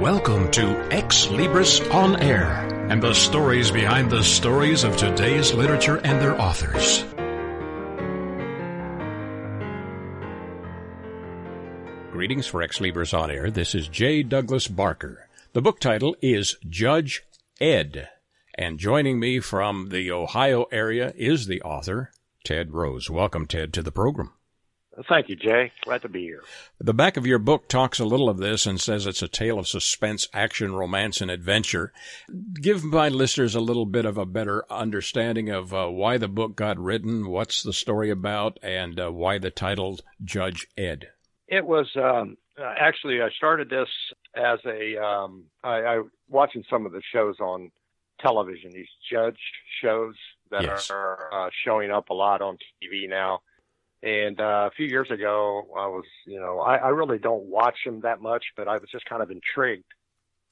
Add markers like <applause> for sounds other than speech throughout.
Welcome to Xlibris On Air and the stories behind the stories of today's literature and their authors. Greetings for Xlibris On Air. This is J. Douglas Barker. The book title is Judge Ed. And joining me from the Ohio area is the author, Ted Rose. Welcome, Ted, to the program. Thank you, Jay. Glad to be here. The back of your book talks a little of this and says it's a tale of suspense, action, romance, and adventure. Give my listeners a little bit of a better understanding of uh, why the book got written, what's the story about, and uh, why the title Judge Ed. It was um, uh, actually I started this as a um, I, I watching some of the shows on television, these judge shows that yes. are uh, showing up a lot on TV now and uh, a few years ago, I was, you know, I, I really don't watch them that much, but I was just kind of intrigued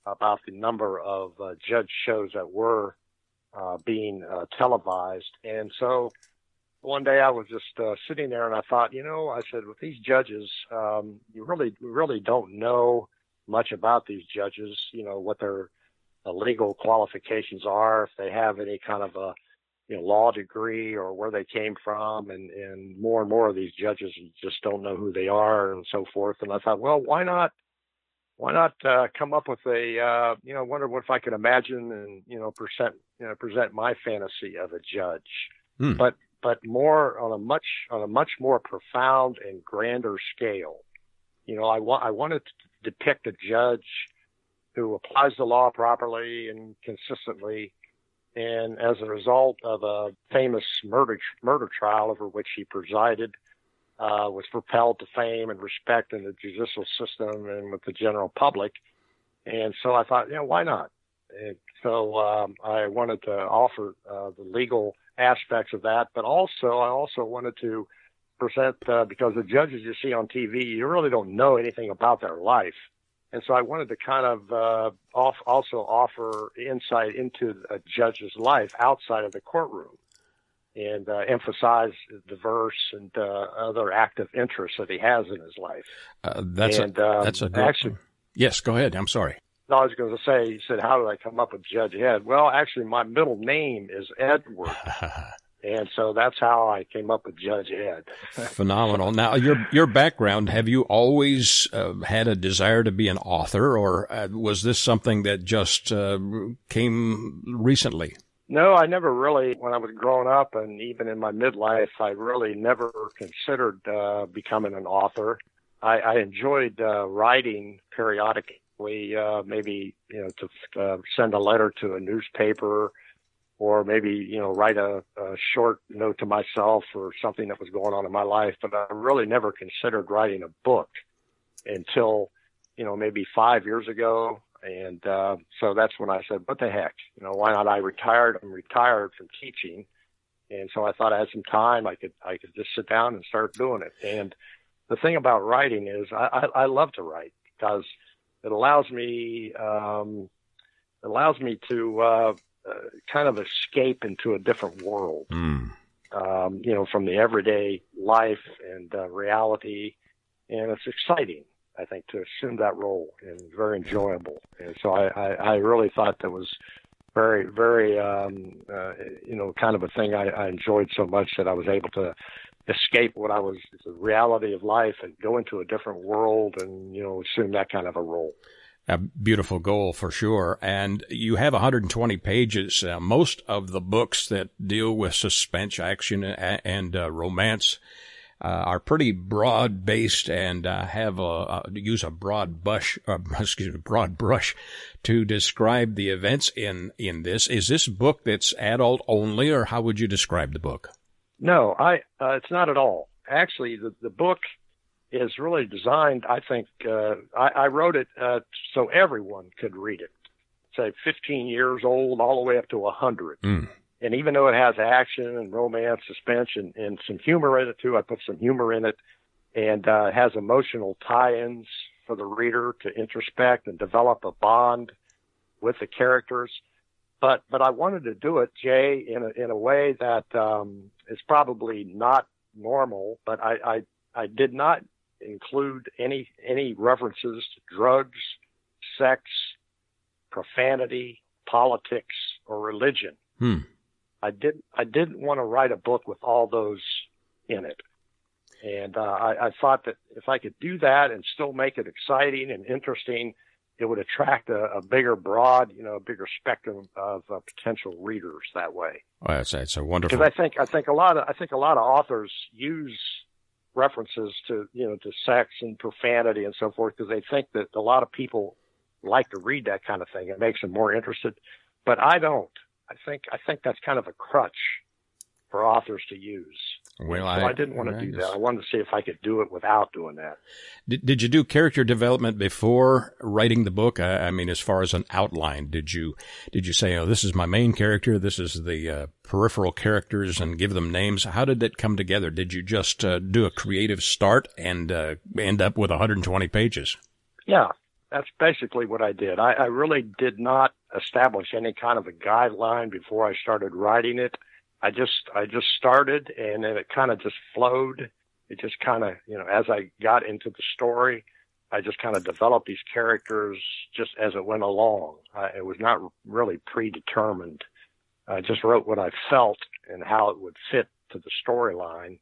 about the number of uh, judge shows that were uh, being uh, televised. And so one day I was just uh, sitting there and I thought, you know, I said, with these judges, um, you really, really don't know much about these judges, you know, what their uh, legal qualifications are, if they have any kind of a you know, law degree or where they came from, and and more and more of these judges just don't know who they are and so forth. And I thought, well, why not? Why not uh, come up with a, uh, you know, wonder what if I could imagine and you know present, you know, present my fantasy of a judge, hmm. but but more on a much on a much more profound and grander scale. You know, I want I wanted to depict a judge who applies the law properly and consistently and as a result of a famous murder murder trial over which he presided, uh, was propelled to fame and respect in the judicial system and with the general public. And so I thought, know, why not? And so um, I wanted to offer uh, the legal aspects of that, but also I also wanted to present uh, because the judges you see on TV, you really don't know anything about their life. And so I wanted to kind of uh, off, also offer insight into a judge's life outside of the courtroom and uh, emphasize the verse and uh, other active interests that he has in his life. Uh, that's and, a, um, that's a good actually. Yes, go ahead. I'm sorry. No, I was going to say, he said, how did I come up with Judge Ed? Well, actually, my middle name is Edward. <laughs> And so that's how I came up with Judge Ed. <laughs> Phenomenal. Now, your your background, have you always uh, had a desire to be an author, or uh, was this something that just uh, came recently? No, I never really, when I was growing up and even in my midlife, I really never considered uh, becoming an author. I, I enjoyed uh, writing periodically, uh, maybe, you know, to send a letter to a newspaper or maybe you know write a, a, short note to myself or something that was going on in my life but i really never considered writing a book until you know maybe five years ago. And uh, so that's when i said what the heck? You know why not? I retired i'm retired from teaching. And so i thought i had some time. I could i could just sit down and start doing it. And the thing about writing is i i, I love to write because it allows me um, it allows me to uh, uh, kind of escape into a different world. Mm. Um, you know, from the everyday life and uh, reality, and it's exciting. I think to assume that role and very enjoyable. And so I, I, I really thought that was very, very, um, uh, you know, kind of a thing I, I enjoyed so much that I was able to escape what I was the reality of life and go into a different world and you know assume that kind of a role a beautiful goal for sure. And you have 120 pages. Uh, most of the books that deal with suspense, action, and uh, romance uh, are pretty broad based and uh, have a, a, use a broad brush, uh, <laughs> excuse me, broad brush to describe the events in in this. Is this book that's adult only, or how would you describe the book? No, I. Uh, it's not at all. Actually, the the book is really designed. I think uh, I, I wrote it uh, so everyone could read it. Say 15 years old, all the way up to 100. Mm. And even though it has action and romance, suspense, and, and some humor in it too, I put some humor in it, and uh, has emotional tie-ins for the reader to introspect and develop a bond with the characters. But but I wanted to do it, Jay, in a in a way that um, is probably not normal. But I, I I did not include any any references to drugs, sex, profanity, politics, or religion. Hmm. I didn't I didn't want to write a book with all those in it. And uh, I, I thought that if I could do that and still make it exciting and interesting, it would attract a, a bigger, broad, you know, a bigger spectrum of uh, potential readers that way. Well, that's, that's a wonderful. Because I think I think a lot of I think a lot of authors use references to you know to sex and profanity and so forth because they think that a lot of people like to read that kind of thing. It makes them more interested, but I don't. I think I think that's kind of a crutch for authors to use. Well, so I, I, didn't want to I do guess- that. I wanted to see if I could do it without doing that. Did, did you do character development before writing the book? I, I mean, as far as an outline, did you did you say, "Oh, this is my main character. This is the uh, peripheral characters," and give them names? How did that come together? Did you just uh, do a creative start and uh, end up with 120 pages? Yeah, that's basically what I did. I, I really did not establish any kind of a guideline before I started writing it. I just I just started and then it kind of just flowed. It just kind of you know as I got into the story, I just kind of developed these characters just as it went along. I, it was not really predetermined. I just wrote what I felt and how it would fit to the storyline,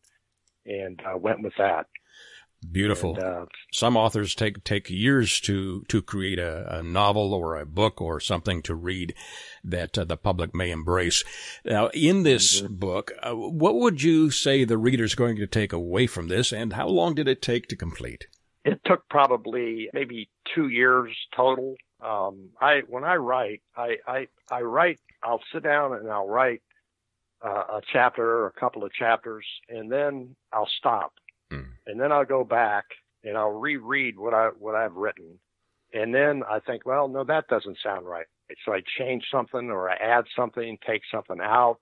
and I went with that. Beautiful. And, uh, Some authors take take years to to create a, a novel or a book or something to read that uh, the public may embrace. Now, in this book, uh, what would you say the reader's going to take away from this, and how long did it take to complete? it took probably maybe two years total. Um, I when I write, I, I I write. I'll sit down and I'll write uh, a chapter or a couple of chapters, and then I'll stop, Hmm. and then I'll go back and I'll reread what I what I've written, and then I think, well, no, that doesn't sound right. So I change something or I add something, take something out.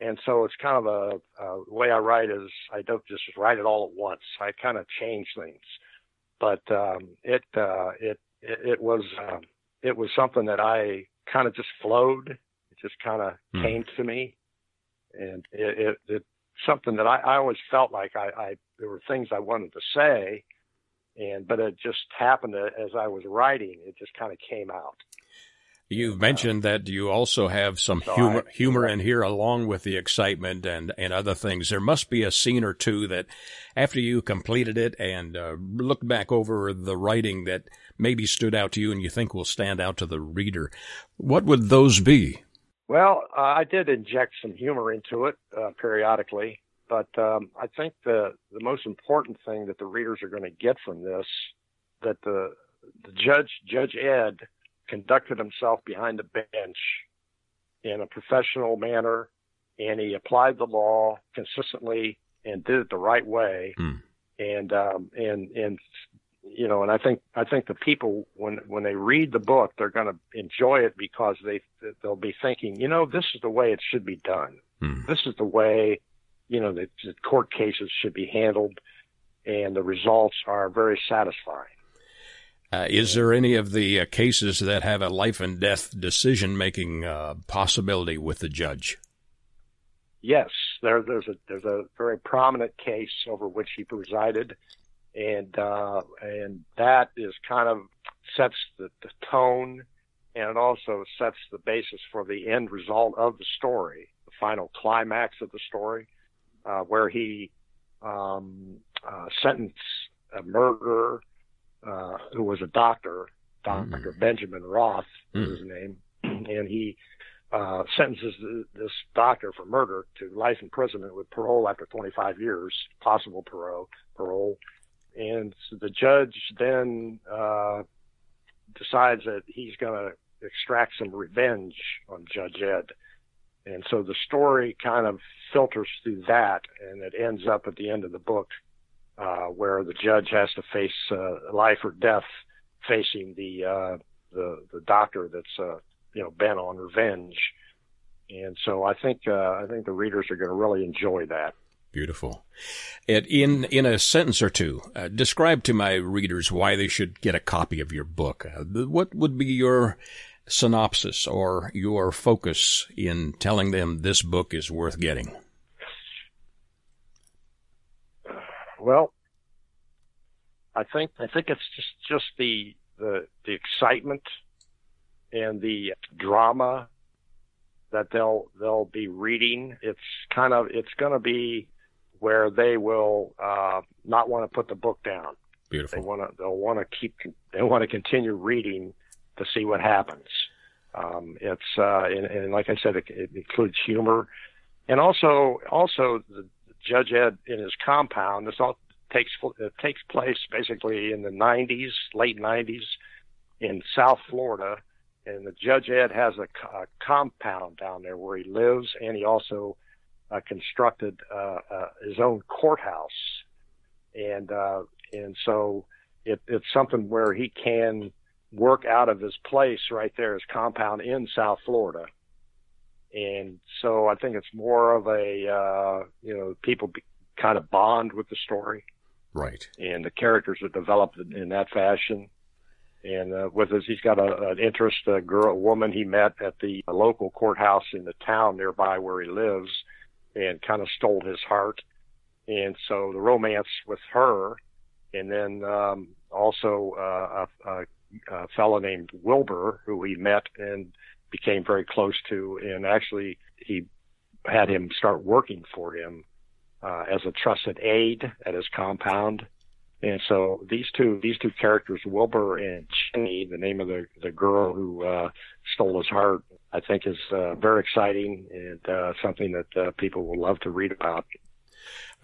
And so it's kind of a, a way I write is I don't just write it all at once. I kind of change things but um, it, uh, it it it was uh, it was something that I kind of just flowed. It just kind of Hmm. came to me, and it, it, it something that I, I always felt like I, I there were things I wanted to say, and but it just happened to, as I was writing. It just kind of came out. You've mentioned that you also have some So humor, I- humor in here along with the excitement and, and other things. There must be a scene or two that after you completed it and uh, looked back over the writing that maybe stood out to you and you think will stand out to the reader. What would those be? Well, uh, I did inject some humor into it uh, periodically, but um, I think the the most important thing that the readers are going to get from this that the the judge Judge Ed conducted himself behind the bench in a professional manner, and he applied the law consistently and did it the right way, Hmm. and um, and and you know, and I think I think the people when when they read the book, they're going to enjoy it because they they'll be thinking, you know, this is the way it should be done. Hmm. This is the way, you know, the, the court cases should be handled, and the results are very satisfying. Uh, is there any of the uh, cases that have a life and death decision making uh, possibility with the judge? Yes, there, there's a there's a very prominent case over which he presided, and uh, and that is kind of sets the, the tone, and it also sets the basis for the end result of the story, the final climax of the story, uh, where he um, uh, sentenced a murderer uh, who was a doctor, Dr. Benjamin Roth was his name, <clears throat> and he uh, sentences this doctor for murder to life imprisonment with parole after 25 years, possible parole. Parole, and the judge then uh, decides that he's going to extract some revenge on Judge Ed, and so the story kind of filters through that, and it ends up at the end of the book uh, where the judge has to face uh, life or death, facing the uh, the the doctor that's uh, you know bent on revenge, and so I think uh, I think the readers are going to really enjoy that. Beautiful. It, in in a sentence or two, uh, describe to my readers why they should get a copy of your book. Uh, what would be your synopsis or your focus in telling them this book is worth getting? Well, I think I think it's just just the the the excitement and the drama that they'll they'll be reading. It's kind of it's going to be where they will uh, not want to put the book down. Beautiful. They want to they'll want to keep they want to continue reading to see what happens. Um, it's uh, and, and, like I said, it, it, includes humor, and also also the Judge Ed in his compound. This all takes it takes place basically in the 90s, late 90s, in South Florida, and the Judge Ed has a, a compound down there where he lives, and he also constructed uh, uh, his own courthouse, and uh, and so it, it's something where he can work out of his place right there, his compound in South Florida. And so I think it's more of a, uh, you know, people be, kind of bond with the story. Right. And the characters are developed in, in that fashion. And uh, with us, he's got a, an interest, a girl, a woman he met at the local courthouse in the town nearby where he lives, and kind of stole his heart. And so the romance with her, and then um, also uh, a, a a fellow named Wilbur who he met and became very close to, and actually he had him start working for him uh, as a trusted aide at his compound. And so these two these two characters, Wilbur and Jenny, the name of the the girl who uh, stole his heart, I think is uh, very exciting and uh, something that uh, people will love to read about.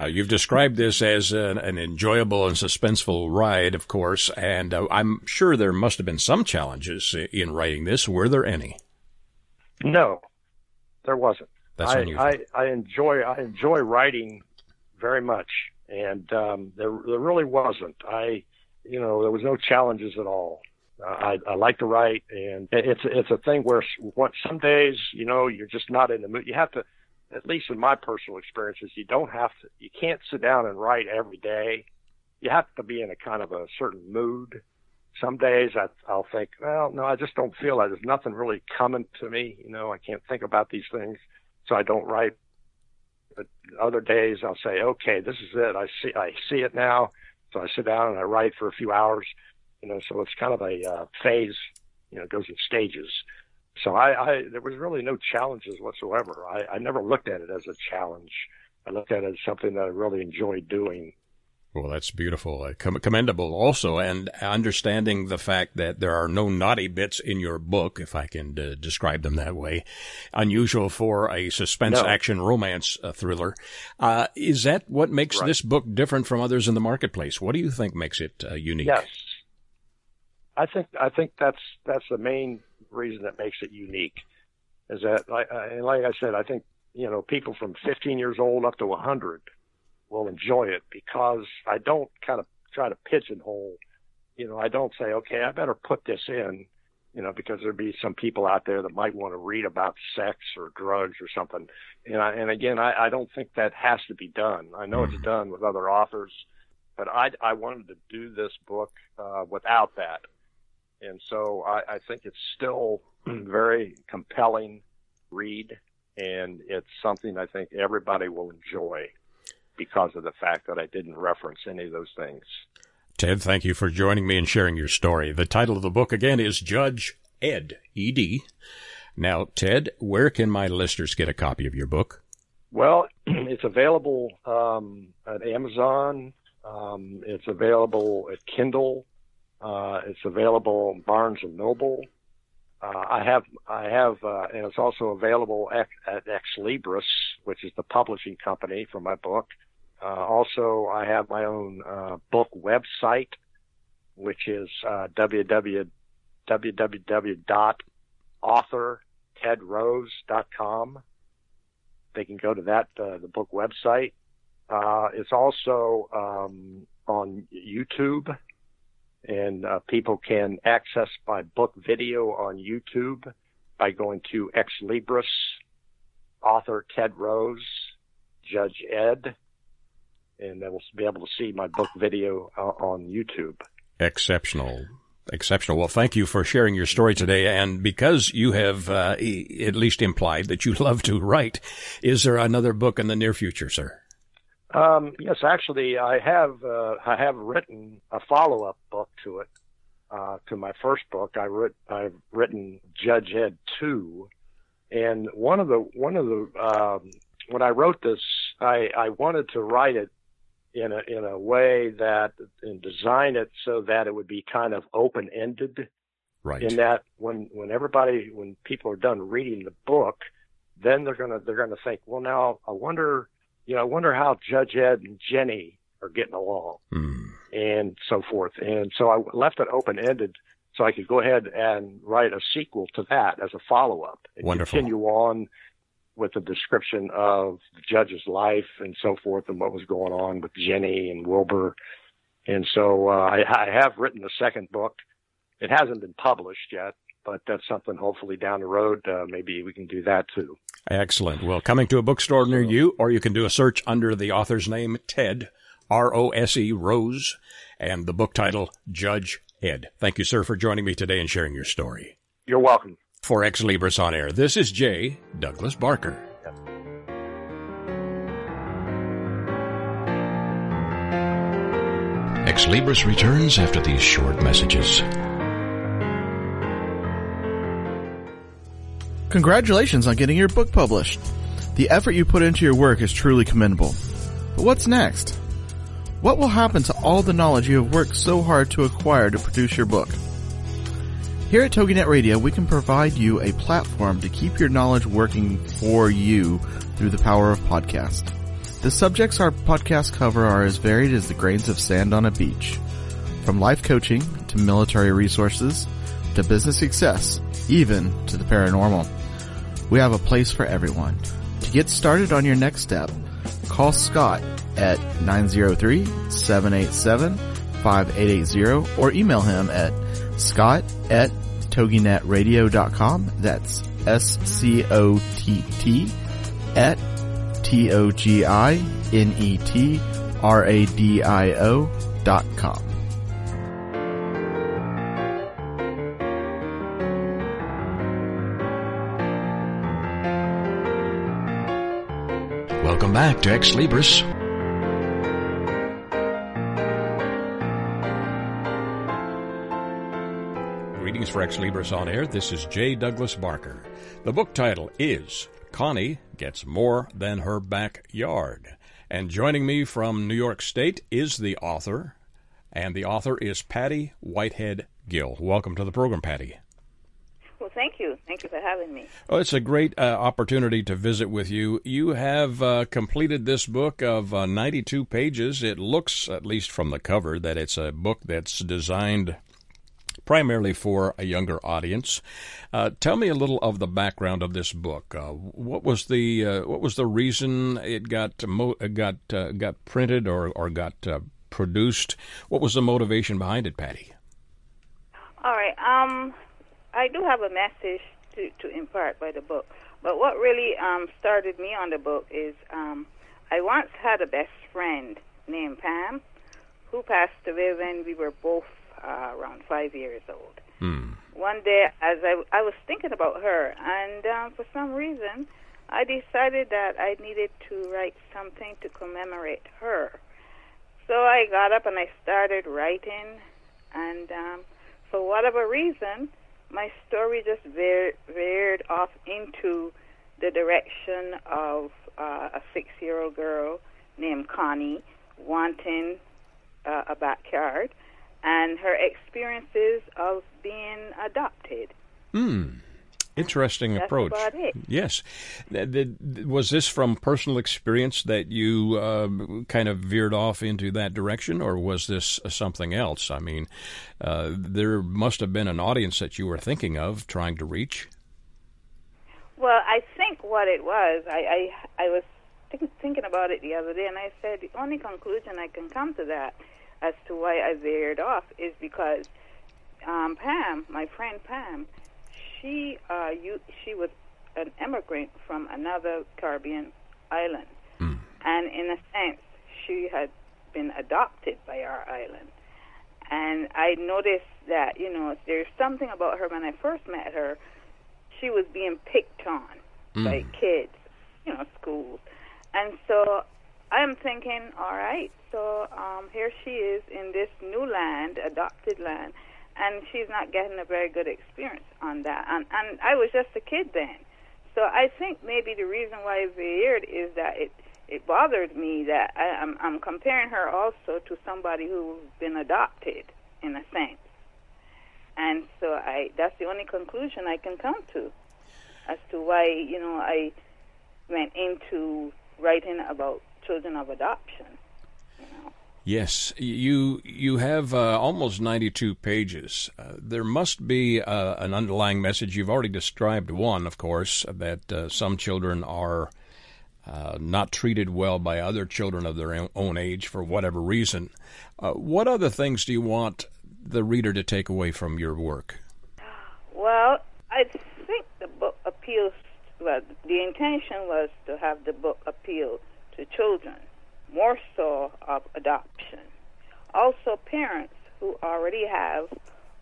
Uh, you've described this as an, an, enjoyable and suspenseful ride, of course, and uh, I'm sure there must have been some challenges in writing this. Were there any? No, there wasn't. That's I, unusual. I, I enjoy I enjoy writing very much, and um, there there really wasn't. I, you know, there was no challenges at all. I, I like to write, and it's it's a thing where some days, you know, you're just not in the mood. You have to at least in my personal experiences, you don't have to, you can't sit down and write every day. You have to be in a kind of a certain mood. Some days I, I'll think, well, no, I just don't feel like there's nothing really coming to me. You know, I can't think about these things, so I don't write. But other days I'll say, okay, this is it. I see, I see it now. So I sit down and I write for a few hours. You know, so it's kind of a uh, phase. You know, it goes in stages. So I, I there was really no challenges whatsoever. I, I never looked at it as a challenge. I looked at it as something that I really enjoyed doing. Well, that's beautiful, uh, com- commendable also, and understanding the fact that there are no naughty bits in your book, if I can uh, describe them that way, unusual for a suspense no. action romance uh, thriller. Uh, is that what makes right. this book different from others in the marketplace? What do you think makes it uh, unique? Yes, I think I think that's that's the main reason that makes it unique is that, like, and like I said, I think you know people from 15 years old up to 100 will enjoy it because I don't kind of try to pigeonhole. You know, I don't say, okay, I better put this in, you know, because there'd be some people out there that might want to read about sex or drugs or something. And I, and again, I, I don't think that has to be done. I know it's mm-hmm. done with other authors, but I, I wanted to do this book uh, without that and so I, I think it's still <clears throat> very compelling read, and it's something I think everybody will enjoy because of the fact that I didn't reference any of those things. Ted, thank you for joining me and sharing your story. The title of the book again is Judge Ed, E.D. Now, Ted, where can my listeners get a copy of your book? Well, <clears throat> it's available um, at Amazon. Um, it's available at Kindle. Uh, it's available in Barnes and Noble. Uh, I have, I have, uh, and it's also available at, at Ex Libris, which is the publishing company for my book. Uh, also, I have my own uh, book website, which is uh, www.authortedrose.com. They can go to that, uh, the book website. Uh, it's also um, on YouTube and uh, people can access my book video on YouTube by going to Ex Libris, author Ted Rose, Judge Ed, and they will be able to see my book video uh, on YouTube. Exceptional. Exceptional. Well, thank you for sharing your story today. And because you have uh, at least implied that you <laughs> love to write, is there another book in the near future, sir? Um, yes, actually, I have uh, I have written a follow up book to it, uh, to my first book. I wrote, I've written Judge Ed 2. And one of the, one of the, um, when I wrote this, I, I wanted to write it in a, in a way that, and design it so that it would be kind of open ended. Right. In that when, when everybody, when people are done reading the book, then they're gonna, they're gonna think, well, now I wonder, you know, I wonder how Judge Ed and Jenny are getting along Mm. and so forth. And so I left it open ended so I could go ahead and write a sequel to that as a follow up and Wonderful. continue on with a description of the judge's life and so forth and what was going on with Jenny and Wilbur. And so uh, I, I have written the second book. It hasn't been published yet, but that's something hopefully down the road. Uh, maybe we can do that too. Excellent. Well, coming to a bookstore near you, or you can do a search under the author's name, Ted, R O S E, Rose, and the book title, Judge Ed. Thank you, sir, for joining me today and sharing your story. You're welcome. For Xlibris on Air, this is J. Douglas Barker. Xlibris returns after these short messages. Congratulations on getting your book published. The effort you put into your work is truly commendable. But what's next? What will happen to all the knowledge you have worked so hard to acquire to produce your book? Here at TogiNet Radio, we can provide you a platform to keep your knowledge working for you through the power of podcast. The subjects our podcasts cover are as varied as the grains of sand on a beach. From life coaching to military resources to business success, even to the paranormal. We have a place for everyone. To get started on your next step, call Scott at 903-787-5880 or email him at scott at toginetradio.com. That's S-C-O-T-T at T-O-G-I-N-E-T-R-A-D-I-O dot com. Welcome back to Xlibris. Greetings for Xlibris on Air. This is J. Douglas Barker. The book title is Connie Gets More Than Her Backyard. And joining me from New York State is the author, and the author is Patty Whitehead Gill. Welcome to the program, Patty. Well, thank you. Thank you for having me. Oh, it's a great uh, opportunity to visit with you. You have uh, completed this book of uh, 92 pages. It looks, at least from the cover, that it's a book that's designed primarily for a younger audience. Uh, tell me a little of the background of this book. Uh, what was the uh, what was the reason it got mo- got uh, got printed or or got uh, produced? What was the motivation behind it, Patty? All right. Um, I do have a message to, to impart by the book, but what really um, started me on the book is um, I once had a best friend named Pam who passed away when we were both uh, around five years old. Hmm. One day, as I, I was thinking about her, and um, for some reason, I decided that I needed to write something to commemorate her. So I got up and I started writing, and um, for whatever reason, my story just veered, veered off into the direction of uh, a six year old girl named Connie wanting uh, a backyard and her experiences of being adopted. Hmm. Interesting That's approach. about it. Yes. Was this from personal experience that you uh, kind of veered off into that direction, or was this something else? I mean, uh, there must have been an audience that you were thinking of trying to reach. Well, I think what it was, I I, I was think, thinking about it the other day, and I said the only conclusion I can come to that as to why I veered off is because um, Pam, my friend Pam, she uh, you, she was an immigrant from another Caribbean island, and in a sense, she had been adopted by our island. And I noticed that you know there's something about her when I first met her she was being picked on by kids, you know, schools. And so I'm thinking, all right, so um, here she is in this new land, adopted land, and she's not getting a very good experience on that. And and I was just a kid then, so I think maybe the reason why it veered is that it it bothered me that I, I'm I'm comparing her also to somebody who's been adopted in a sense, and so I that's the only conclusion I can come to as to why you know I went into writing about children of adoption. Yes, you you have uh, almost 92 pages. Uh, there must be uh, an underlying message. You've already described one, of course, that uh, some children are uh, not treated well by other children of their own age for whatever reason. Uh, what other things do you want the reader to take away from your work? Well, I think the book appeals. Well, the intention was to have the book appeal to children more so of adoption. Also, parents who already have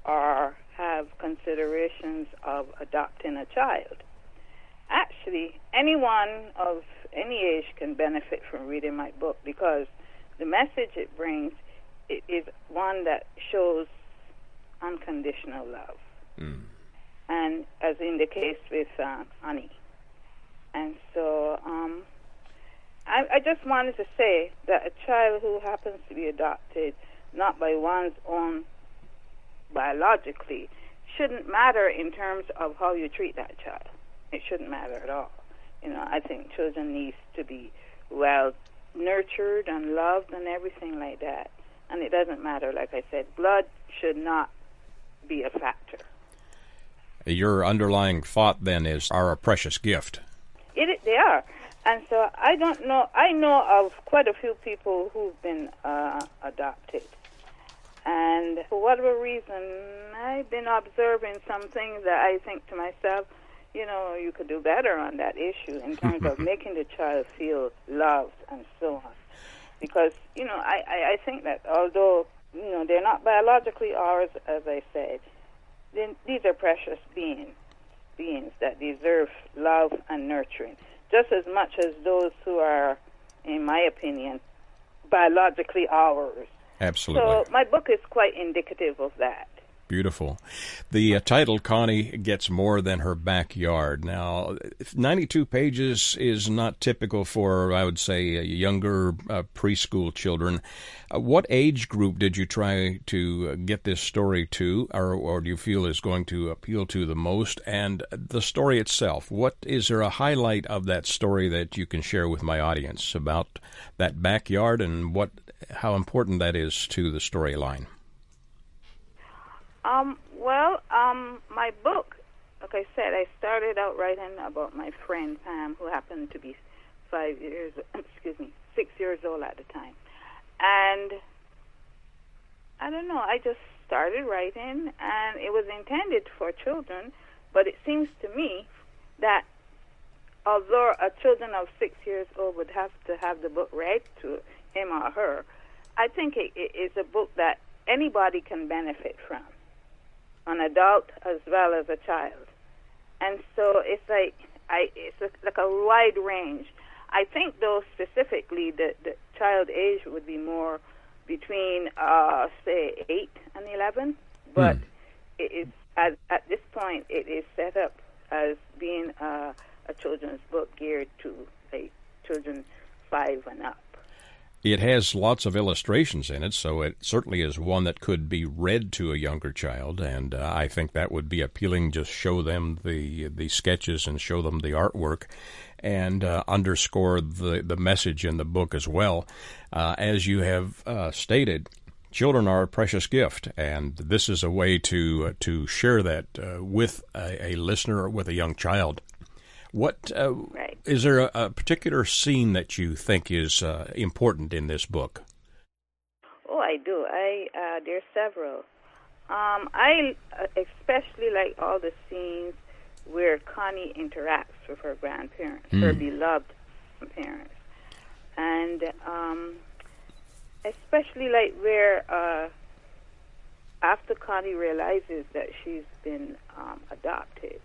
or have considerations of adopting a child. Actually, anyone of any age can benefit from reading my book because the message it brings it is one that shows unconditional love. Mm. And as in the case with uh, Annie. And so um, I, I just wanted to say that a child who happens to be adopted, not by one's own biologically, shouldn't matter in terms of how you treat that child. It shouldn't matter at all. You know, I think children need to be well nurtured and loved and everything like that. And it doesn't matter, like I said, blood should not be a factor. Your underlying thought then is are a precious gift. It, they are. And so I don't know. I know of quite a few people who've been uh, adopted, and for whatever reason, I've been observing some things that I think to myself, you know, you could do better on that issue in terms of <laughs> making the child feel loved and so on. Because you know, I, I, I think that although you know they're not biologically ours, as I said, then these are precious beings, beings that deserve love and nurturing just as much as those who are, in my opinion, biologically ours. Absolutely. So my book is quite indicative of that. Beautiful. The uh, title, Connie Gets More Than Her Backyard. Now, 92 pages is not typical for, I would say, uh, younger uh, preschool children. Uh, what age group did you try to uh, get this story to, or, or do you feel is going to appeal to the most? And the story itself, what is there a highlight of that story that you can share with my audience about that backyard and what how important that is to the storyline? Um, well, um, my book, like I said, I started out writing about my friend Pam, who happened to be five years, <coughs> excuse me, six years old at the time. And I don't know, I just started writing, and it was intended for children, but it seems to me that although a children of six years old would have to have the book read to him or her, I think it, it is a book that anybody can benefit from an adult as well as a child. And so it's like I it's a, like a wide range. I think though specifically the the child age would be more between uh say 8 and 11, but hmm. it is at at this point it is set up as being uh, a children's book geared to like children 5 and up. It has lots of illustrations in it, so it certainly is one that could be read to a younger child, and uh, I think that would be appealing. Just show them the the sketches and show them the artwork, and uh, underscore the the message in the book as well. Uh, as you have uh, stated, children are a precious gift, and this is a way to uh, to share that uh, with a, a listener or with a young child. What. Is there a, a, particular scene that you think is uh, important in this book? Oh, I do. I uh, there's several. Um, I uh, especially like all the scenes where Connie interacts with her grandparents, mm. her hmm. beloved parents, and um, especially like where uh, after Connie realizes that she's been um, adopted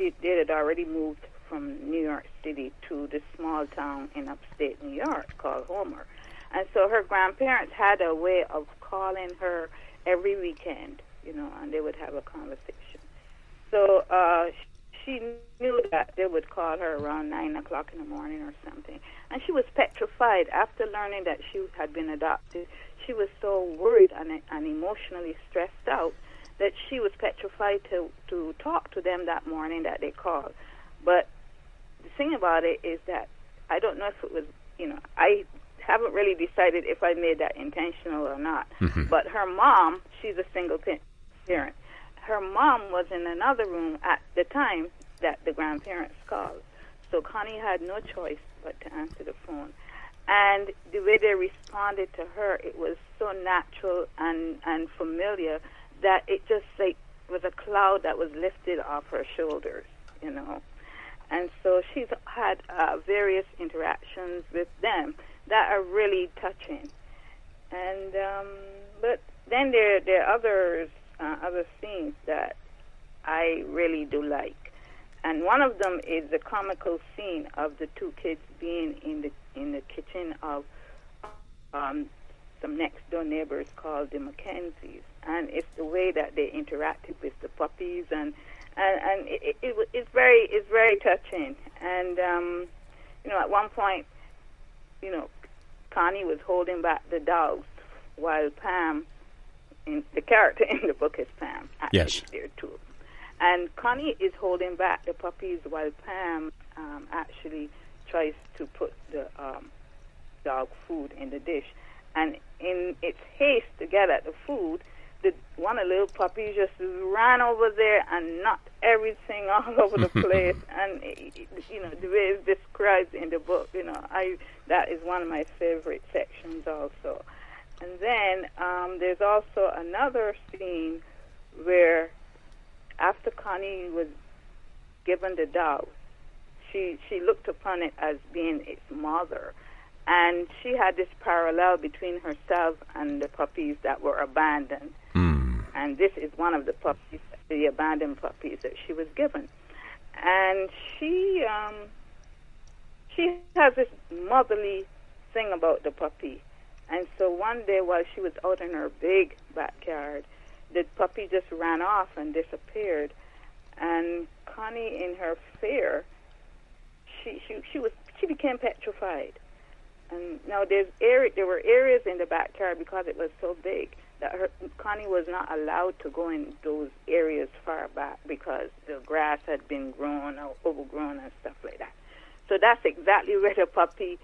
she did had already moved from New York City to this small town in upstate New York called Homer. And so her grandparents had a way of calling her every weekend you know, and they would have a conversation. So uh, she knew that they would call her around nine o'clock in the morning or something, and she was petrified after learning that she had been adopted. She was so worried and, and emotionally stressed out that she was petrified to to talk to them that morning that they called. But the thing about it is that I don't know if it was, you know, I haven't really decided if I made that intentional or not. Mm-hmm. But her mom, she's a single parent. Her mom was in another room at the time that the grandparents called. So Connie had no choice but to answer the phone. And the way they responded to her, it was so natural and, and familiar that it just like was a cloud that was lifted off her shoulders, you know. And so she's had uh, various interactions with them that are really touching. And um, but then there there are others uh, other scenes that I really do like, and one of them is the comical scene of the two kids being in the in the kitchen of um, some next door neighbors called the Mackenzies, and it's the way that they interacted with the puppies and and, and it, it, it's very it's very touching. And um, you know, at one point, you know, Connie was holding back the dogs while Pam, in, the character <laughs> in the book is Pam. Actually, yes, there too. And Connie is holding back the puppies while Pam um, actually tries to put the um, dog food in the dish. And in its haste to get at the food, the one of the little puppies just ran over there and knocked everything <laughs> all over the place. <laughs> and you know the way it's described in the book, you know, I that is one of my favorite sections also. And then um, there's also another scene where after Connie was given the dog, she she looked upon it as being its mother and she had this parallel between herself and the puppies that were abandoned. Mm. And this is one of the puppies, the abandoned puppies that she was given. And she um, she has this motherly thing about the puppy. And so one day while she was out in her big backyard, the puppy just ran off and disappeared. And Connie, in her fear, she she she was she became petrified and now there's area, there were areas in the backyard because it was so big that her, Connie was not allowed to go in those areas far back because the grass had been grown or overgrown and stuff like that. So that's exactly where the puppy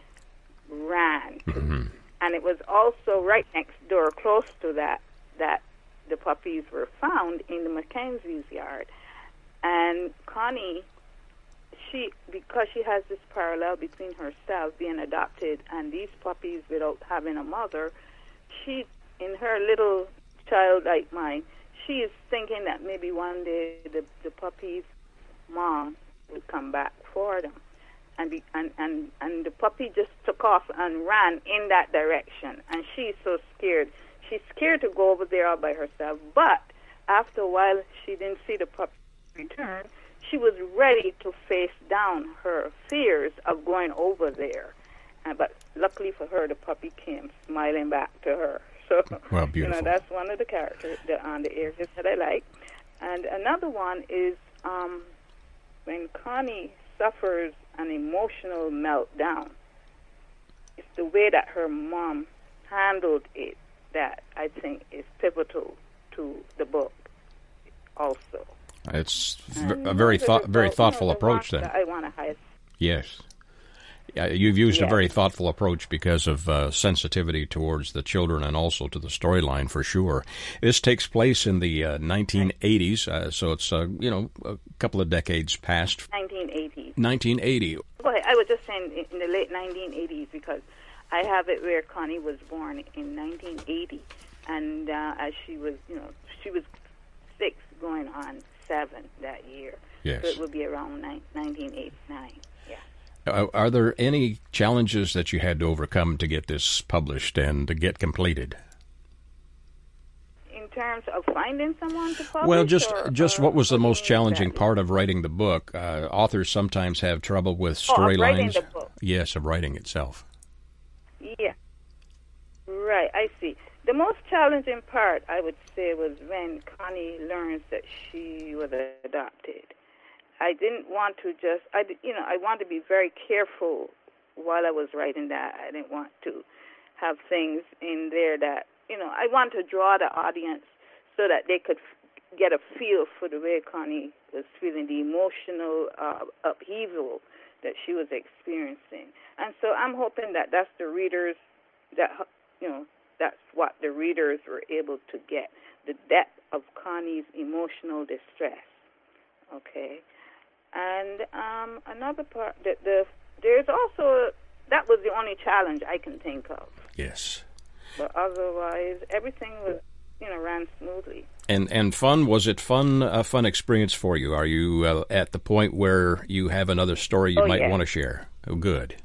ran. Mm-hmm. And it was also right next door, close to that, that the puppies were found in the Mackenzie's yard. And Connie she because she has this parallel between herself being adopted and these puppies without having a mother, she in her little childlike mind, she is thinking that maybe one day the the puppy's mom will come back for them. And, be, and and and the puppy just took off and ran in that direction, and she's so scared. She's scared to go over there all by herself. But after a while, she didn't see the puppy return she was ready to face down her fears of going over there. Uh, but luckily for her, the puppy came smiling back to her. <laughs> So, well, beautiful. you know, that's one of the characters that, on the areas that I like. And another one is um, when Connie suffers an emotional meltdown. It's the way that her mom handled it that I think is pivotal to the book also. It's a very thought, very thoughtful approach. Then I want to hide. Yes, yeah, you've used yes. a very thoughtful approach because of uh, sensitivity towards the children and also to the storyline for sure. This takes place in the uh, 1980s, uh, so it's uh, you know a couple of decades past. 1980. 1980. Go ahead. I was just saying in the late 1980s because I have it where Connie was born in 1980, and uh, as she was, you know, she was six going on seven that year. Yes. So it would be around 1989. Yeah. Uh, are there any challenges that you had to overcome to get this published and to get completed? In terms of finding someone to publish? Well, just or, just or what was the most challenging part of writing the book? Uh, authors sometimes have trouble with storylines. Oh, yes, of writing itself. Yeah. Right, I see. The most challenging part, I would say, was when Connie learns that she was adopted. I didn't want to just, I, you know, I wanted to be very careful while I was writing that. I didn't want to have things in there that, you know, I wanted to draw the audience so that they could get a feel for the way Connie was feeling, the emotional uh, upheaval that she was experiencing. And so I'm hoping that that's the readers that you know that's what the readers were able to get the depth of Connie's emotional distress. Okay, and um, another part that the there's also that was the only challenge I can think of. Yes. But otherwise, everything was you know ran smoothly. And and fun was it fun a fun experience for you? Are you uh, at the point where you have another story you oh, might yes. want to share? Oh, good.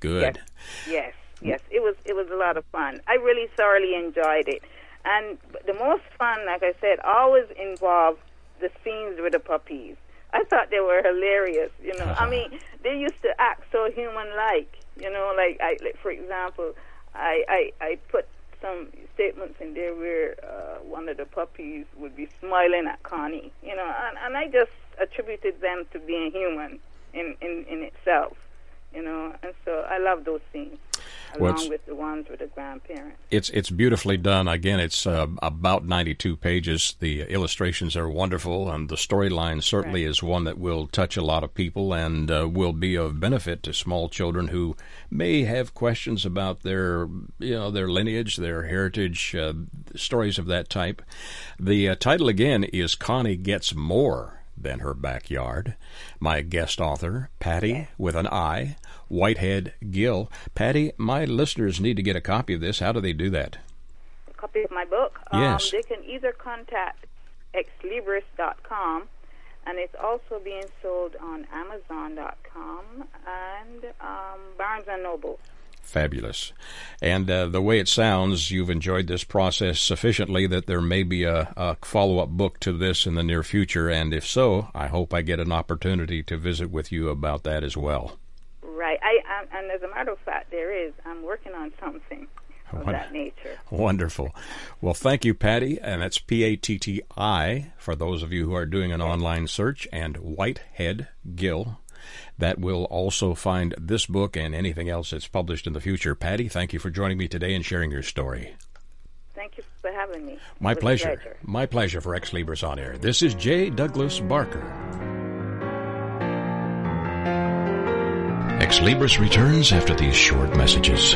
Good. Yes, yes, yes. It was it was a lot of fun. I really thoroughly enjoyed it, and the most fun, like I said, always involved the scenes with the puppies. I thought they were hilarious. You know, I <laughs> mean, they used to act so human-like. You know, like I, like for example, I I, I put some statements in there where uh, one of the puppies would be smiling at Connie. You know, and, and I just attributed them to being human in in in itself you know. And so I love those scenes, along it's- with the ones with the grandparents. It's it's beautifully done. Again, it's uh, about 92 pages. The illustrations are wonderful, and the storyline certainly is one that will touch a lot of people and uh, will be of benefit to small children who may have questions about their you know their lineage, their heritage, uh, stories of that type. The uh, title again is Connie Gets More Than Her Backyard. My guest author, Patti with an I, Whitehead Gill. Patti, my listeners need to get a copy of this. How do they do that? A copy of my book. Yes. Um, they can either contact xlibris.com, and it's also being sold on Amazon.com and um, Barnes and Noble. Fabulous. And uh, the way it sounds, you've enjoyed this process sufficiently that there may be a, a follow up book to this in the near future. And if so, I hope I get an opportunity to visit with you about that as well. Right. I, I and as a matter of fact, there is. I'm working on something of that nature. Wonderful. Well, thank you, Patti. And that's P A T T I for those of you who are doing an online search, and Whitehead Gill. That will also find this book and anything else that's published in the future. Patti, thank you for joining me today and sharing your story. Thank you for having me. My It was a pleasure. pleasure. My pleasure for Xlibris on Air. This is J. Douglas Barker. Xlibris returns after these short messages.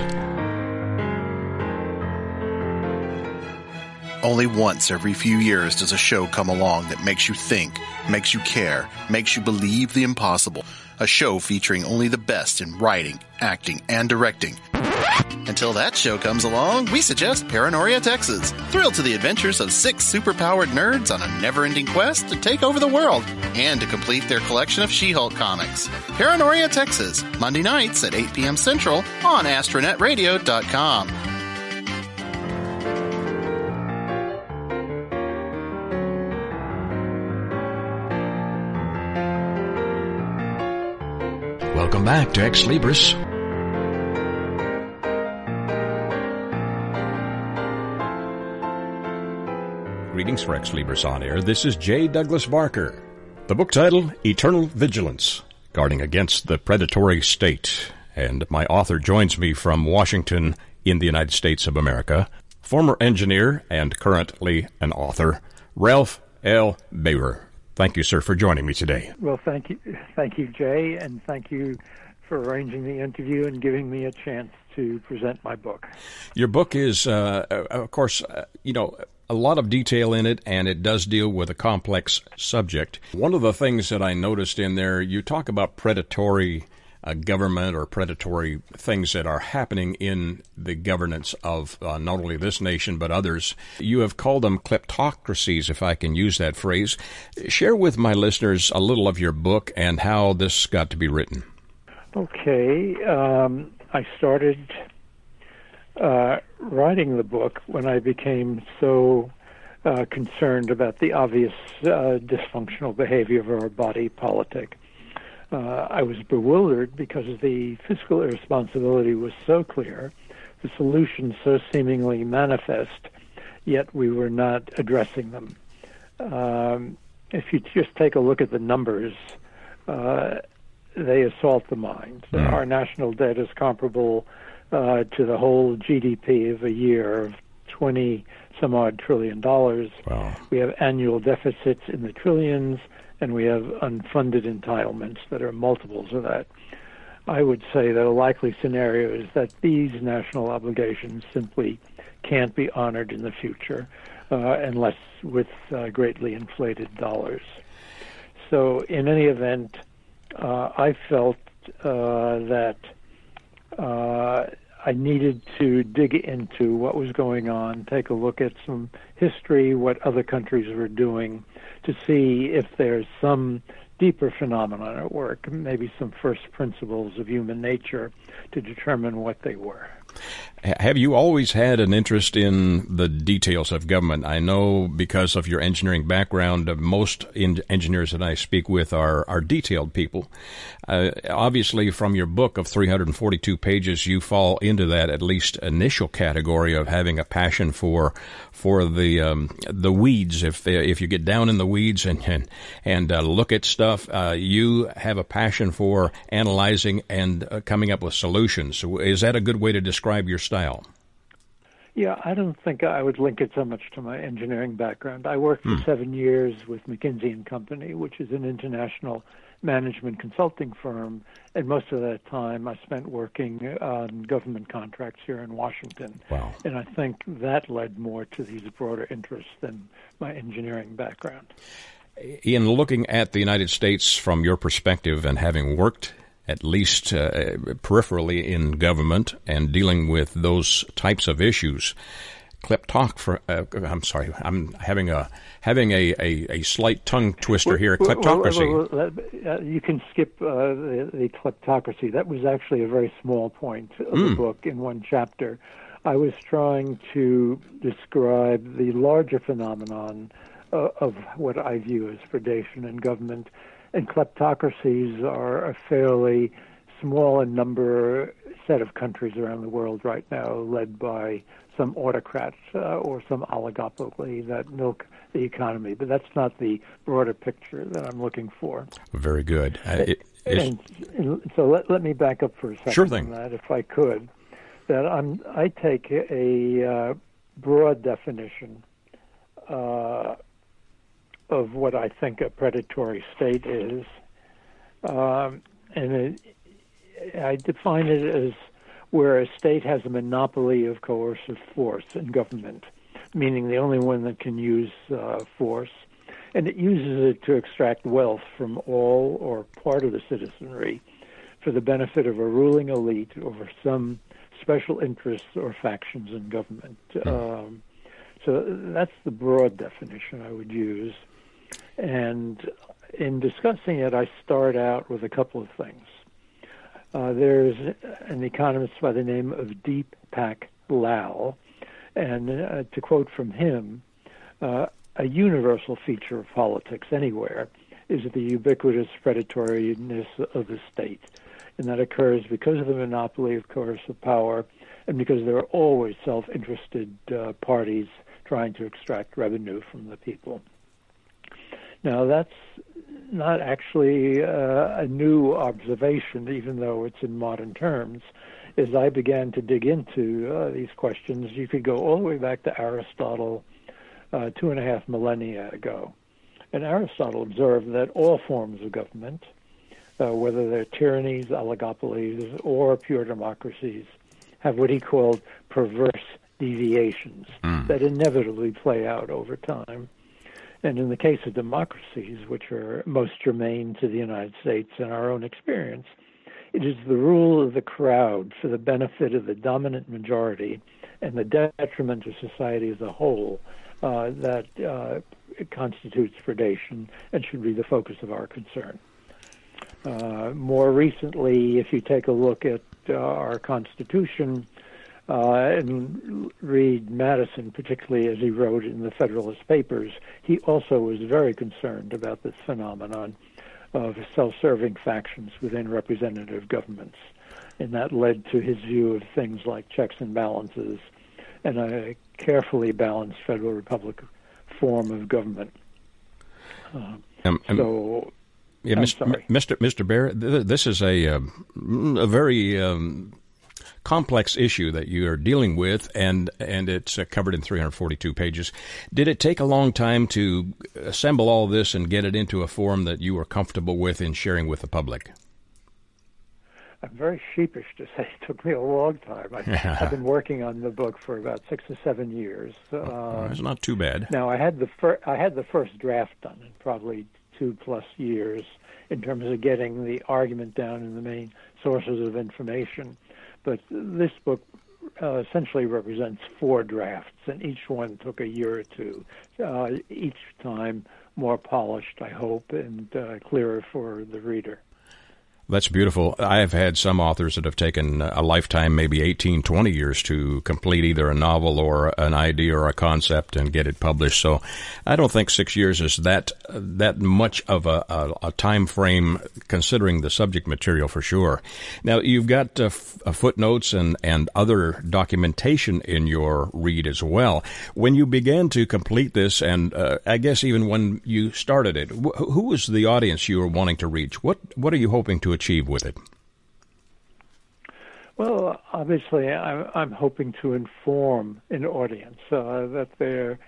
Only once every few years does a show come along that makes you think, makes you care, makes you believe the impossible. A show featuring only the best in writing, acting, and directing. Until that show comes along, we suggest Paranoria Texas. Thrill to the adventures of six superpowered nerds on a never-ending quest to take over the world and to complete their collection of She-Hulk comics. Paranoria Texas, Monday nights at 8 p.m. Central on AstronetRadio.com. back to Xlibris. Greetings for Xlibris on Air. This is J. Douglas Barker. The book title, Eternal Vigilance, Guarding Against the Predatory State. And my author joins me from Washington in the United States of America, former engineer and currently an author, Ralph L. Bayrer. Thank you, sir, for joining me today. Well, thank you, thank you, Jay, and thank you for arranging the interview and giving me a chance to present my book. Your book is, uh, uh, of course, uh, you know, a lot of detail in it, and it does deal with a complex subject. One of the things that I noticed in there, you talk about predatory uh, government or predatory things that are happening in the governance of uh, not only this nation but others. You have called them kleptocracies, if I can use that phrase. Share with my listeners a little of your book and how this got to be written. Okay, um, I started uh, writing the book when I became so uh, concerned about the obvious uh, dysfunctional behavior of our body politic. Uh, I was bewildered because the fiscal irresponsibility was so clear. the solutions so seemingly manifest, yet we were not addressing them. Um, if you just take a look at the numbers, uh, they assault the mind. Mm. Our national debt is comparable uh, to the whole GDP of a year of 20 some odd trillion dollars. Wow. We have annual deficits in the trillions, and we have unfunded entitlements that are multiples of that. I would say that a likely scenario is that these national obligations simply can't be honored in the future uh, unless with uh, greatly inflated dollars. So, in any event, uh, I felt uh, that uh, I needed to dig into what was going on, take a look at some history, what other countries were doing, to see if there's some deeper phenomenon at work, maybe some first principles of human nature to determine what they were. Have you always had an interest in the details of government? I know because of your engineering background, most engineers that I speak with are, are detailed people. Uh, obviously, from your book of 342 pages, you fall into that at least initial category of having a passion for for the um, the weeds. If if you get down in the weeds and and, and uh, look at stuff, uh, you have a passion for analyzing and uh, coming up with solutions. Is that a good way to describe your style? Yeah, I don't think I would link it so much to my engineering background. I worked for hmm. seven years with McKinsey and Company, which is an international management consulting firm, and most of that time I spent working on government contracts here in Washington. Wow. And I think that led more to these broader interests than my engineering background. In looking at the United States from your perspective and having worked at least uh, peripherally in government and dealing with those types of issues. Kleptoc for uh, I'm sorry, I'm having a having a, a, a slight tongue twister here. Kleptocracy. Well, well, uh, you can skip uh, the, the, kleptocracy. That was actually a very small point of mm. the hmm. book in one chapter. I was trying to describe the larger phenomenon uh, of what I view as predation in government and kleptocracies are a fairly small in number set of countries around the world right now, led by some autocrats uh, or some oligopoly that milk the economy. But that's not the broader picture that I'm looking for. Very good. Uh, it, and, and, so let, let me back up for a second sure thing. on that, if I could. That I'm, I take a uh, broad definition uh, of what I think a predatory state is. Um, and it, I define it as where a state has a monopoly of coercive force in government, meaning the only one that can use uh, force. And it uses it to extract wealth from all or part of the citizenry for the benefit of a ruling elite over some special interests or factions in government. Hmm. Um, so that's the broad definition I would use. And in discussing it, I start out with a couple of things. Uh, there's an economist by the name of Deepak Lal, and uh, to quote from him, uh, a universal feature of politics anywhere is the ubiquitous predatoriness of the state. And that occurs because of the monopoly of coercive power and because there are always self interested uh, parties trying to extract revenue from the people. Now, that's not actually uh, a new observation, even though it's in modern terms. As I began to dig into uh, these questions, you could go all the way back to Aristotle uh, two and a half millennia ago. And Aristotle observed that all forms of government, uh, whether they're tyrannies, oligopolies, or pure democracies, have what he called perverse deviations mm. that inevitably play out over time. And in the case of democracies, which are most germane to the United States and our own experience, it is the rule of the crowd for the benefit of the dominant majority and the detriment of society as a whole uh, that uh, constitutes predation and should be the focus of our concern. Uh, more recently, if you take a look at uh, our Constitution, uh, and read Madison, particularly as he wrote in the Federalist Papers, he also was very concerned about this phenomenon of self-serving factions within representative governments. and that led to his view of things like checks and balances and a carefully balanced federal republic form of government. Uh, um, um, so, yeah, Mr. Mr. Mr. Bear, this is a uh, a very um, complex issue that you are dealing with, and and it's uh, covered in 342 pages. Did it take a long time to assemble all this and get it into a form that you were comfortable with in sharing with the public? I'm very sheepish to say it took me a long time. I, have been working on the book for about six or seven years. Uh, it's not too bad. Now I had the fir- I had the first draft done in probably two plus years in terms of getting the argument down in the main sources of information. But this book uh, essentially represents four drafts, and each one took a year or two. Uh, each time more polished, I hope, and uh, clearer for the reader. That's beautiful. I have had some authors that have taken a lifetime, maybe 18, 20 years to complete either a novel or an idea or a concept and get it published. So I don't think six years is that, that much of a, a, a time frame considering the subject material for sure. Now you've got uh, f- uh, footnotes and, and other documentation in your read as well. When you began to complete this and uh, I guess even when you started it, wh- who was the audience you were wanting to reach? What, what are you hoping to achieve with it? Well, obviously, I'm, I'm hoping to inform an audience uh, that there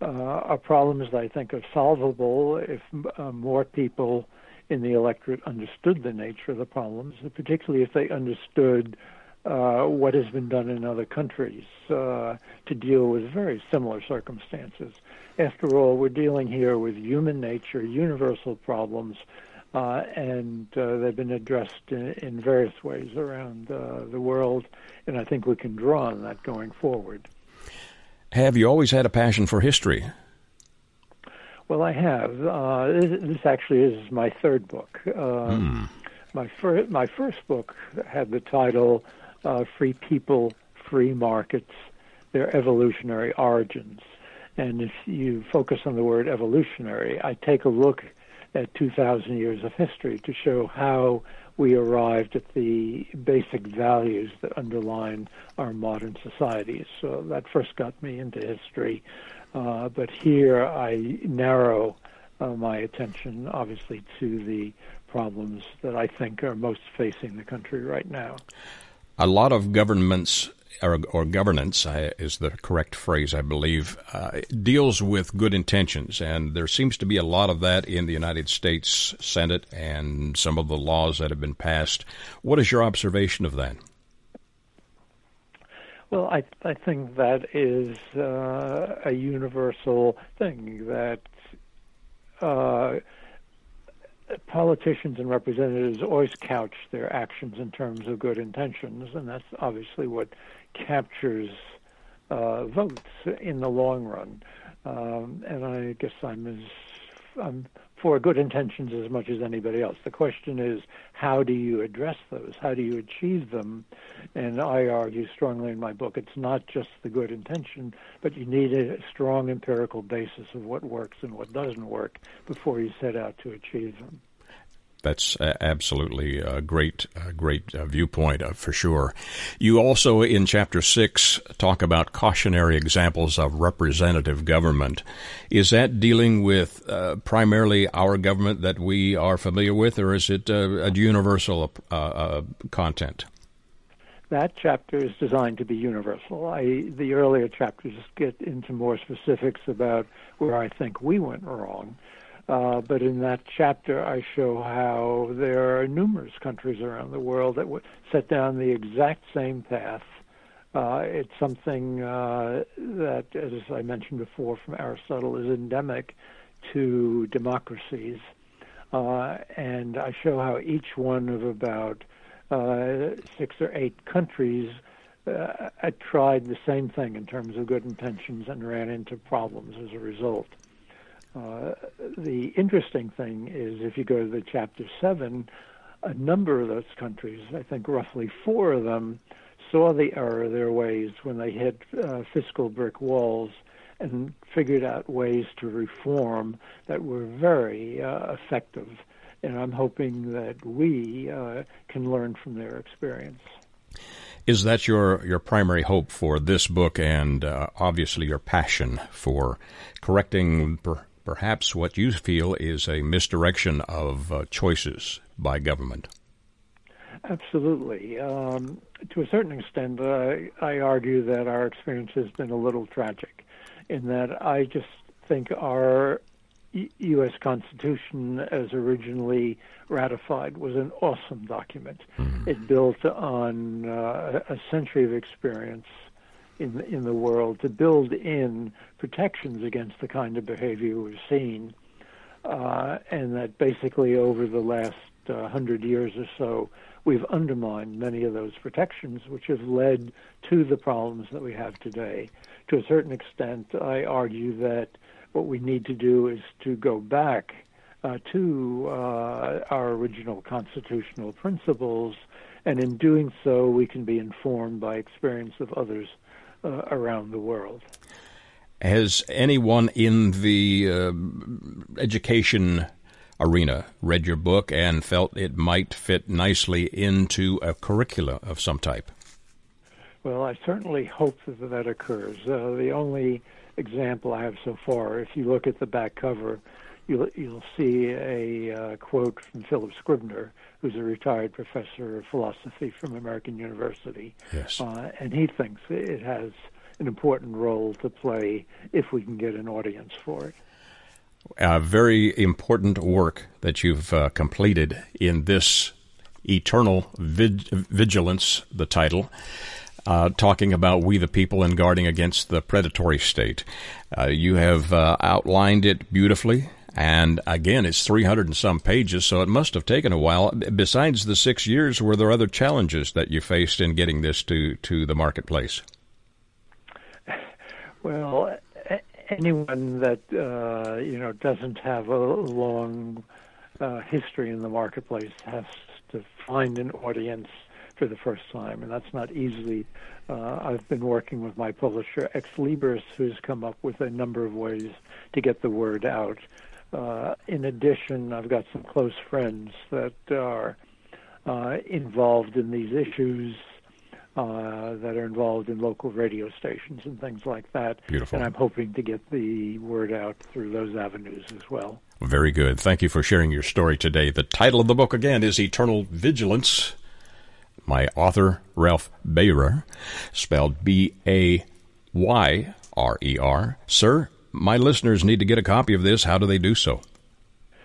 uh, are problems that I think are solvable if uh, more people in the electorate understood the nature of the problems, particularly if they understood uh, what has been done in other countries uh, to deal with very similar circumstances. After all, we're dealing here with human nature, universal problems uh, and uh, they've been addressed in, in various ways around uh, the world, and I think we can draw on that going forward. Have you always had a passion for history? Well, I have. Uh, this, this, actually is my third book. Mm. My first, my first book had the title uh, "Free People, Free Markets: Their Evolutionary Origins." And if you focus on the word evolutionary, I take a look at 2,000 years of history to show how we arrived at the basic values that underline our modern societies. So that first got me into history. Uh, but here I narrow uh, my attention, obviously, to the problems that I think are most facing the country right now. A lot of governments or, or governance uh, is the correct phrase, I believe, uh, deals with good intentions, and there seems to be a lot of that in the United States Senate and some of the laws that have been passed. What is your observation of that? Well, I I think that is uh, a universal thing that uh, politicians and representatives always couch their actions in terms of good intentions, and that's obviously what captures uh, votes in the long run. Um, and I guess I'm as I'm for good intentions as much as anybody else. The question is, how do you address those? How do you achieve them? And I argue strongly in my book, it's not just the good intention, but you need a strong empirical basis of what works and what doesn't work before you set out to achieve them that's absolutely a great, a great uh, viewpoint uh, for sure. You also, in chapter six, talk about cautionary examples of representative government. Is that dealing with uh, primarily our government that we are familiar with, or is it uh, a universal uh, uh, content? That chapter is designed to be universal. I, the earlier chapters get into more specifics about where I think we went wrong. Uh, but in that chapter, I show how there are numerous countries around the world that would set down the exact same path. Uh, it's something uh, that, as I mentioned before from Aristotle, is endemic to democracies. Uh, and I show how each one of about uh, six or eight countries tried the same thing in terms of good intentions and ran into problems as a result. Uh, the interesting thing is if you go to the chapter seven, a number of those countries, I think roughly four of them, saw the error of their ways when they hit uh, fiscal brick walls and figured out ways to reform that were very uh, effective and I'm hoping that we uh, can learn from their experience. Is that your, your primary hope for this book and uh, obviously your passion for correcting per, perhaps what you feel is a misdirection of uh, choices by government? Absolutely. Um, to a certain extent, uh, I argue that our experience has been a little tragic in that I just think our U.S. Constitution, as originally ratified, was an awesome document. Mm-hmm. It built on uh, a century of experience in in the world to build in protections against the kind of behavior we've seen, uh, and that basically over the last uh, hundred years or so, we've undermined many of those protections, which have led to the problems that we have today. To a certain extent, I argue that what we need to do is to go back uh, to uh, our original constitutional principles, and in doing so, we can be informed by experience of others uh, around the world. Has anyone in the uh, education arena read your book and felt it might fit nicely into a curricula of some type? Well, I certainly hope that that occurs. Uh, the only example I have so far. If you look at the back cover, you'll, you'll see a uh, quote from Philip Scribner, who's a retired professor of philosophy from American University. Yes. Uh, and he thinks it has an important role to play if we can get an audience for it. A very important work that you've uh, completed in this Eternal Vig- Vigilance, the title uh, talking about we the people and guarding against the predatory state. Uh, you have uh, outlined it beautifully. And again, it's 300 and some pages, so it must have taken a while. Besides the six years, were there other challenges that you faced in getting this to, to the marketplace? <laughs> Well, anyone that uh, you know doesn't have a long uh, history in the marketplace has to find an audience for the first time, and that's not easily. Uh, I've been working with my publisher Xlibris, who's come up with a number of ways to get the word out. Uh, in addition, I've got some close friends that are uh, involved in these issues, uh, that are involved in local radio stations and things like that. Beautiful. And I'm hoping to get the word out through those avenues as well. Very good. Thank you for sharing your story today. The title of the book again is Eternal Vigilance my author, Ralph Bayrer, spelled B A Y R E R. Sir, my listeners need to get a copy of this. How do they do so?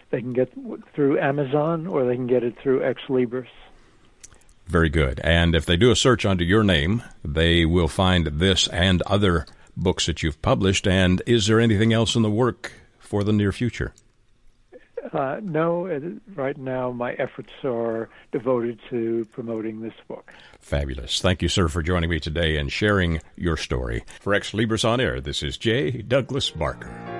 They can get through Amazon or they can get it through Xlibris. Very good. And if they do a search under your name, they will find this and other books that you've published. And is there anything else in the work for the near future? Uh, no, right now my efforts are devoted to promoting this book. Fabulous. Thank you, sir, for joining me today and sharing your story. For Xlibris on Air, this is J. Douglas Barker.